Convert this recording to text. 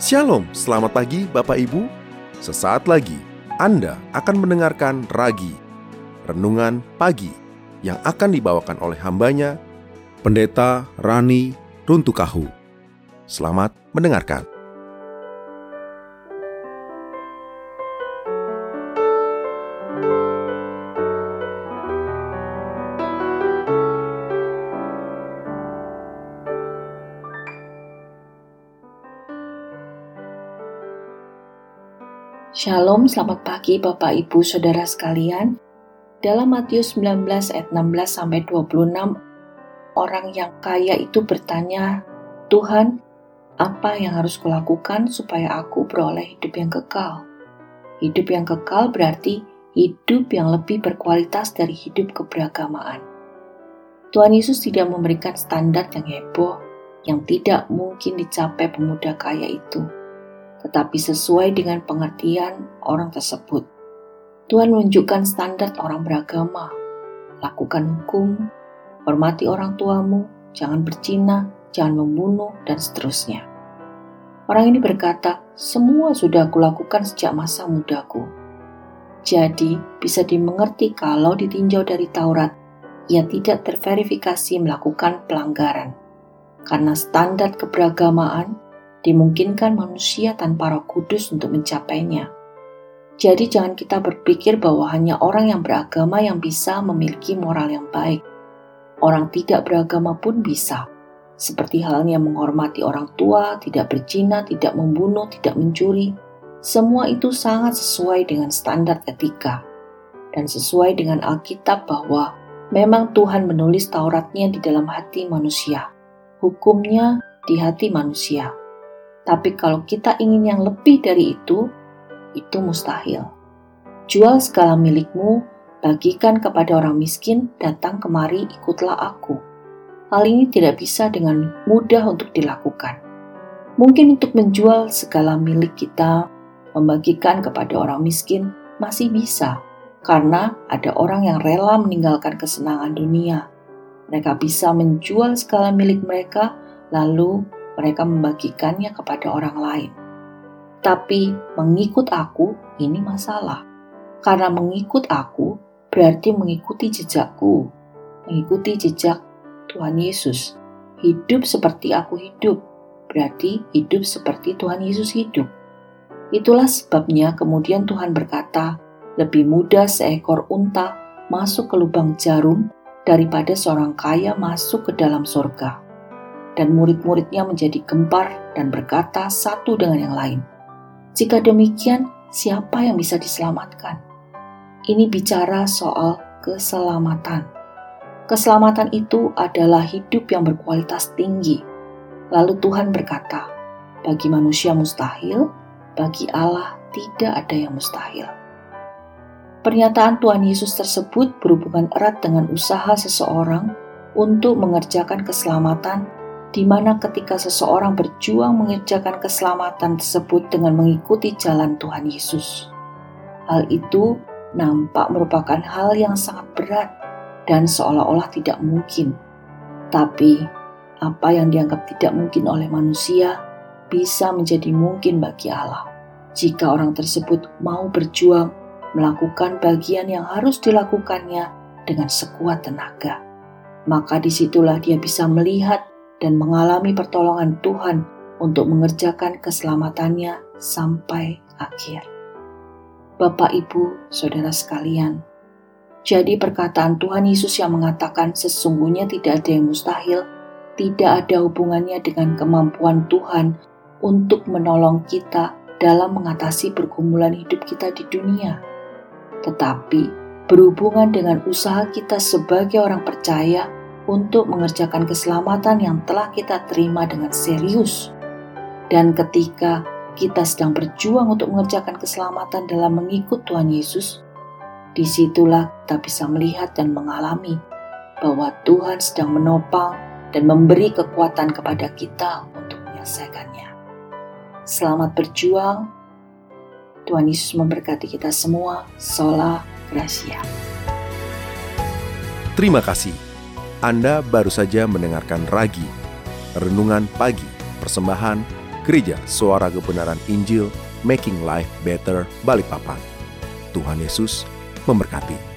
Shalom, selamat pagi Bapak Ibu. Sesaat lagi Anda akan mendengarkan Ragi, Renungan Pagi, yang akan dibawakan oleh hambanya, Pendeta Rani Runtukahu. Selamat mendengarkan. Shalom, selamat pagi Bapak Ibu Saudara sekalian. Dalam Matius 19 ayat 16 sampai 26, orang yang kaya itu bertanya, "Tuhan, apa yang harus kulakukan supaya aku beroleh hidup yang kekal?" Hidup yang kekal berarti hidup yang lebih berkualitas dari hidup keberagamaan. Tuhan Yesus tidak memberikan standar yang heboh yang tidak mungkin dicapai pemuda kaya itu tetapi sesuai dengan pengertian orang tersebut. Tuhan menunjukkan standar orang beragama. Lakukan hukum, hormati orang tuamu, jangan berzina, jangan membunuh, dan seterusnya. Orang ini berkata, semua sudah kulakukan sejak masa mudaku. Jadi, bisa dimengerti kalau ditinjau dari Taurat, ia tidak terverifikasi melakukan pelanggaran. Karena standar keberagamaan dimungkinkan manusia tanpa roh kudus untuk mencapainya. Jadi jangan kita berpikir bahwa hanya orang yang beragama yang bisa memiliki moral yang baik. Orang tidak beragama pun bisa. Seperti halnya menghormati orang tua, tidak berzina, tidak membunuh, tidak mencuri. Semua itu sangat sesuai dengan standar etika. Dan sesuai dengan Alkitab bahwa memang Tuhan menulis Tauratnya di dalam hati manusia. Hukumnya di hati manusia tapi kalau kita ingin yang lebih dari itu, itu mustahil. Jual segala milikmu, bagikan kepada orang miskin, datang kemari ikutlah aku. Hal ini tidak bisa dengan mudah untuk dilakukan. Mungkin untuk menjual segala milik kita, membagikan kepada orang miskin masih bisa, karena ada orang yang rela meninggalkan kesenangan dunia. Mereka bisa menjual segala milik mereka, lalu mereka membagikannya kepada orang lain. Tapi mengikut aku ini masalah. Karena mengikut aku berarti mengikuti jejakku, mengikuti jejak Tuhan Yesus. Hidup seperti aku hidup, berarti hidup seperti Tuhan Yesus hidup. Itulah sebabnya kemudian Tuhan berkata, lebih mudah seekor unta masuk ke lubang jarum daripada seorang kaya masuk ke dalam surga dan murid-muridnya menjadi gempar dan berkata satu dengan yang lain. Jika demikian, siapa yang bisa diselamatkan? Ini bicara soal keselamatan. Keselamatan itu adalah hidup yang berkualitas tinggi. Lalu Tuhan berkata, bagi manusia mustahil, bagi Allah tidak ada yang mustahil. Pernyataan Tuhan Yesus tersebut berhubungan erat dengan usaha seseorang untuk mengerjakan keselamatan di mana ketika seseorang berjuang mengerjakan keselamatan tersebut dengan mengikuti jalan Tuhan Yesus. Hal itu nampak merupakan hal yang sangat berat dan seolah-olah tidak mungkin. Tapi, apa yang dianggap tidak mungkin oleh manusia bisa menjadi mungkin bagi Allah. Jika orang tersebut mau berjuang melakukan bagian yang harus dilakukannya dengan sekuat tenaga, maka di situlah dia bisa melihat dan mengalami pertolongan Tuhan untuk mengerjakan keselamatannya sampai akhir. Bapak, Ibu, saudara sekalian, jadi perkataan Tuhan Yesus yang mengatakan sesungguhnya tidak ada yang mustahil, tidak ada hubungannya dengan kemampuan Tuhan untuk menolong kita dalam mengatasi pergumulan hidup kita di dunia. Tetapi berhubungan dengan usaha kita sebagai orang percaya untuk mengerjakan keselamatan yang telah kita terima dengan serius. Dan ketika kita sedang berjuang untuk mengerjakan keselamatan dalam mengikut Tuhan Yesus, di situlah kita bisa melihat dan mengalami bahwa Tuhan sedang menopang dan memberi kekuatan kepada kita untuk menyelesaikannya. Selamat berjuang. Tuhan Yesus memberkati kita semua. Sola Gracia. Terima kasih anda baru saja mendengarkan Ragi, Renungan Pagi, Persembahan Gereja Suara Kebenaran Injil Making Life Better Balikpapan. Tuhan Yesus memberkati.